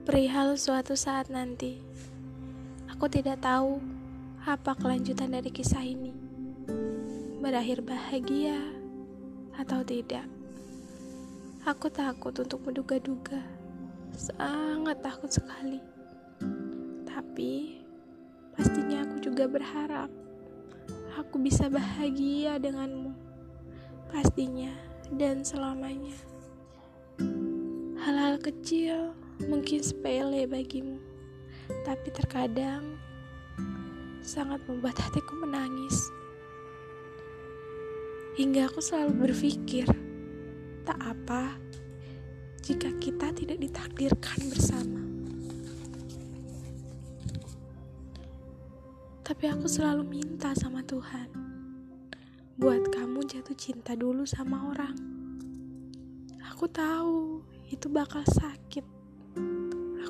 Perihal suatu saat nanti, aku tidak tahu apa kelanjutan dari kisah ini. Berakhir bahagia atau tidak. Aku takut untuk menduga-duga. Sangat takut sekali. Tapi pastinya aku juga berharap aku bisa bahagia denganmu. Pastinya dan selamanya. Hal-hal kecil mungkin sepele bagimu, tapi terkadang sangat membuat hatiku menangis. Hingga aku selalu berpikir, tak apa jika kita tidak ditakdirkan bersama. Tapi aku selalu minta sama Tuhan, buat kamu jatuh cinta dulu sama orang. Aku tahu itu bakal sakit.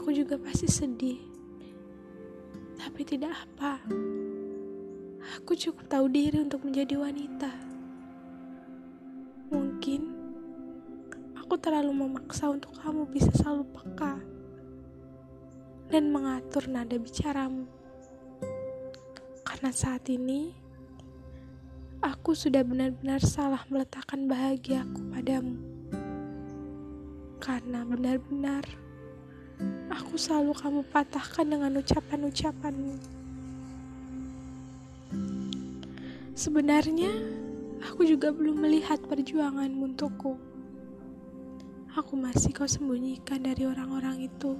Aku juga pasti sedih. Tapi tidak apa. Aku cukup tahu diri untuk menjadi wanita. Mungkin aku terlalu memaksa untuk kamu bisa selalu peka dan mengatur nada bicaramu. Karena saat ini aku sudah benar-benar salah meletakkan bahagiaku padamu karena benar-benar aku selalu kamu patahkan dengan ucapan-ucapanmu. Sebenarnya, aku juga belum melihat perjuanganmu untukku. Aku masih kau sembunyikan dari orang-orang itu.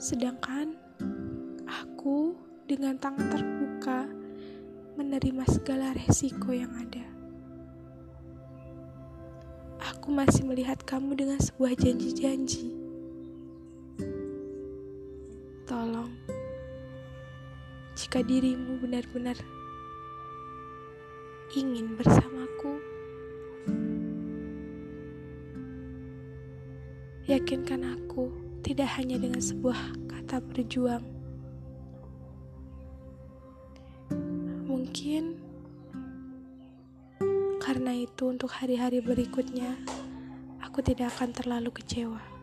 Sedangkan aku dengan tangan terbuka menerima segala resiko yang ada aku masih melihat kamu dengan sebuah janji-janji. Tolong, jika dirimu benar-benar ingin bersamaku, yakinkan aku tidak hanya dengan sebuah kata berjuang. Mungkin karena itu, untuk hari-hari berikutnya, aku tidak akan terlalu kecewa.